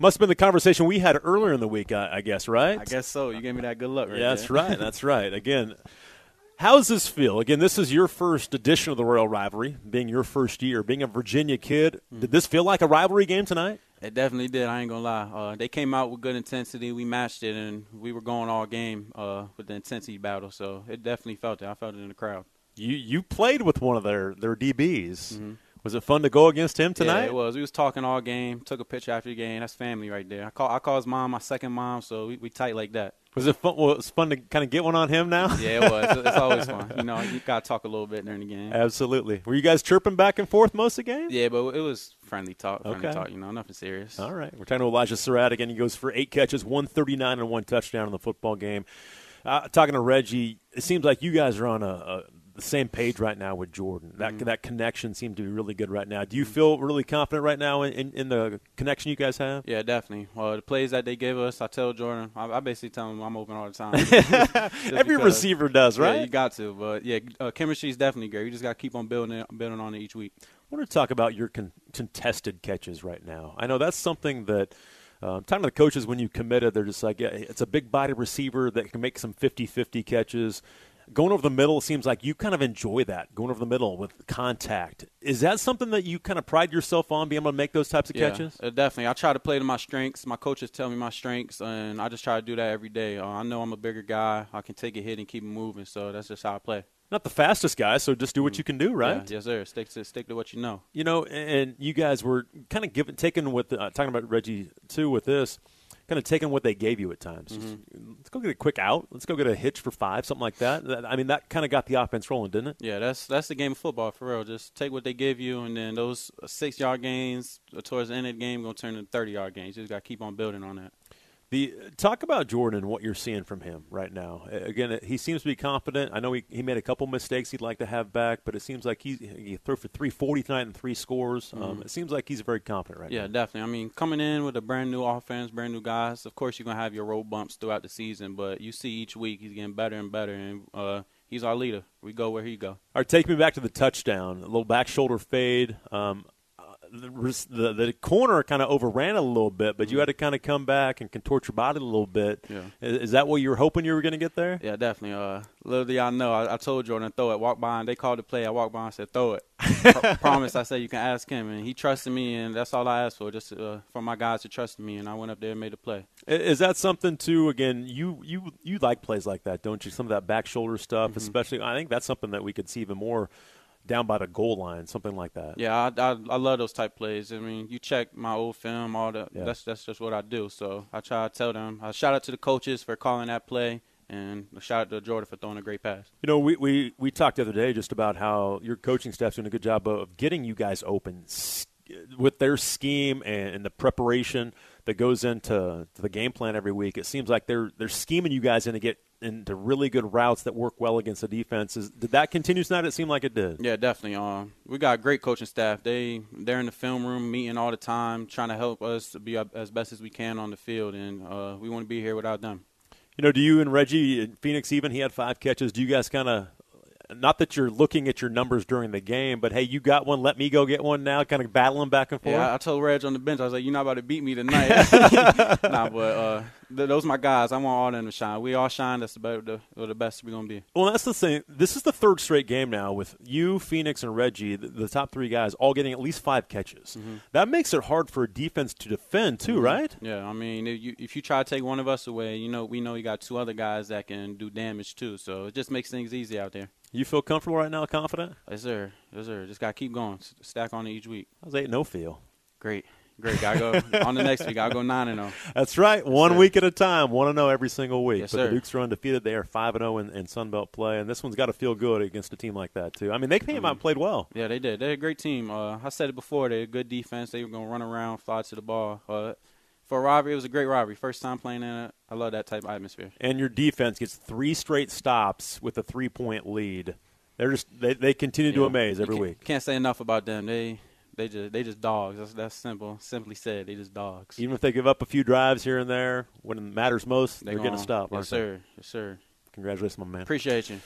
Must have been the conversation we had earlier in the week, I, I guess, right? I guess so. You gave me that good luck, right? Yeah, that's right. That's right. Again, how does this feel? Again, this is your first edition of the Royal Rivalry, being your first year, being a Virginia kid. Mm. Did this feel like a rivalry game tonight? It definitely did. I ain't gonna lie. Uh, they came out with good intensity. We matched it, and we were going all game uh, with the intensity battle. So it definitely felt it. I felt it in the crowd. You you played with one of their their DBs. Was it fun to go against him tonight? Yeah, it was. We was talking all game. Took a picture after the game. That's family right there. I call I call his mom my second mom, so we, we tight like that. Was it fun? Well, it was fun to kind of get one on him now. Yeah, it was. it's always fun. You know, you gotta talk a little bit during the game. Absolutely. Were you guys chirping back and forth most of the game? Yeah, but it was friendly talk. Friendly Okay. talk. You know, nothing serious. All right. We're talking to Elijah Sarratt again. He goes for eight catches, 139 and one touchdown in the football game. Uh, talking to Reggie, it seems like you guys are on a, a the same page right now with Jordan. That Mm-hmm. that connection seems to be really good right now. Do you feel really confident right now in, in, in the connection you guys have? Yeah, definitely. Well, the plays that they give us, I tell Jordan. I, I basically tell him I'm open all the time. Every because- receiver does, right? Yeah, you got to. But yeah, uh, chemistry is definitely great. You just got to keep on building it, building on it each week. I want to talk about your con- contested catches right now. I know that's something that. Um, talking to the coaches when you committed, they're just like, yeah, it's a big body receiver that can make some 50 50 catches. Going over the middle seems like you kind of enjoy that, going over the middle with contact. Is that something that you kind of pride yourself on, being able to make those types of Yeah, catches? uh, definitely. I try to play to my strengths. My coaches tell me my strengths, and I just try to do that every day. Uh, I know I'm a bigger guy. I can take a hit and keep moving, so that's just how I play. Not the fastest guy, so just do what you can do, right? Yeah, yes, sir. Stick to stick to what you know. You know, and you guys were kind of given, taken with, uh, talking about Reggie too with this, kind of taking what they gave you at times. Just, mm-hmm. let's go get a quick out. Let's go get a hitch for five, something like that. That- I mean, that kind of got the offense rolling, didn't it? Yeah, that's that's the game of football for real. Just take what they give you, and then those six yard gains towards the end of the game gonna turn into thirty yard gains. You just got to keep on building on that. The talk about Jordan and what you're seeing from him right now. Again, he seems to be confident. I know he, he made a couple mistakes he'd like to have back, but it seems like he he threw for 340 tonight and three scores. Um, it seems like he's very confident right Yeah, now. Yeah, definitely. I mean, coming in with a brand new offense, brand new guys. Of course, you're gonna have your road bumps throughout the season, but you see each week he's getting better and better, and uh, he's our leader. We go where he go. All right, take me back to the touchdown. A little back shoulder fade. Um, the, the the corner kind of overran it a little bit, but you had to kind of come back and contort your body a little bit. Yeah. Is, is that what you were hoping you were going to get there? Yeah, definitely. Uh, little do y'all know, I, I told Jordan throw it. Walk by and they called the play. I walked by and said throw it. Pro- promise. I said you can ask him, and he trusted me, and that's all I asked for, just uh, for my guys to trust me. And I went up there and made a play. Is that something too? Again, you you you like plays like that, don't you? Some of that back shoulder stuff, especially. I think that's something that we could see even more down by the goal line, something like that. Yeah, I, I I love those type plays. I mean, you check my old film, all the Yeah. that's that's just what I do. So I try to tell them. I shout out to the coaches for calling that play, and a shout out to Jordan for throwing a great pass. You know, we, we, we talked the other day just about how your coaching staff's doing a good job of getting you guys open with their scheme and, and the preparation that goes into to the game plan every week. It seems like they're they're scheming you guys in to get into really good routes that work well against the defenses. Did that continue tonight? It seemed like it did. Yeah, definitely. Um, we got great coaching staff. They they're in the film room meeting all the time, trying to help us to be up- as best as we can on the field, and uh, we want to be here without them. You know, do you and Reggie Phoenix even he had five catches? Do you guys kind of not that you're looking at your numbers during the game, but hey, you got one, let me go get one now, kind of battling back and forth. Yeah, I, I told Reg on the bench, I was like, "You're not about to beat me tonight." nah, but uh, th- those my guys. I want all of them to shine. We all shine. That's the better, the, the best we're gonna be. Well, that's the thing. This is the third straight game now with you, Phoenix, and Reggie, the, the top three guys, all getting at least five catches. Mm-hmm. That makes it hard for a defense to defend, too, mm-hmm. right? Yeah, I mean, if you if you try to take one of us away, you know, we know you got two other guys that can do damage too. So it just makes things easy out there. You feel comfortable right now, confident? Yes, sir. Yes, sir. Just gotta keep going. Stack on it each week. How's eight no feel? Great, great. Gotta go on the next week. Gotta go nine and zero. That's right. One week at a time. One to know every single week. Yes, but sir. the Dukes are undefeated. They are five and zero in, in Sun Belt play, and this one's got to feel good against a team like that too. I mean, they came out and played well. Yeah, they did. They're a great team. Uh, I said it before. They're a good defense. They were gonna run around, fly to the ball. Uh, for a robbery, it was a great robbery. First time playing in it. I love that type of atmosphere. And your defense gets three straight stops with a three point lead. They're just they, they continue to amaze every week. Can't say enough about them. They they just they just dogs. That's that's simple. Simply said, they just dogs. Even if they give up a few drives here and there, when it matters most, They they're going to stop. Yes, sir. Yes, sir. Congratulations, my man. Appreciate you.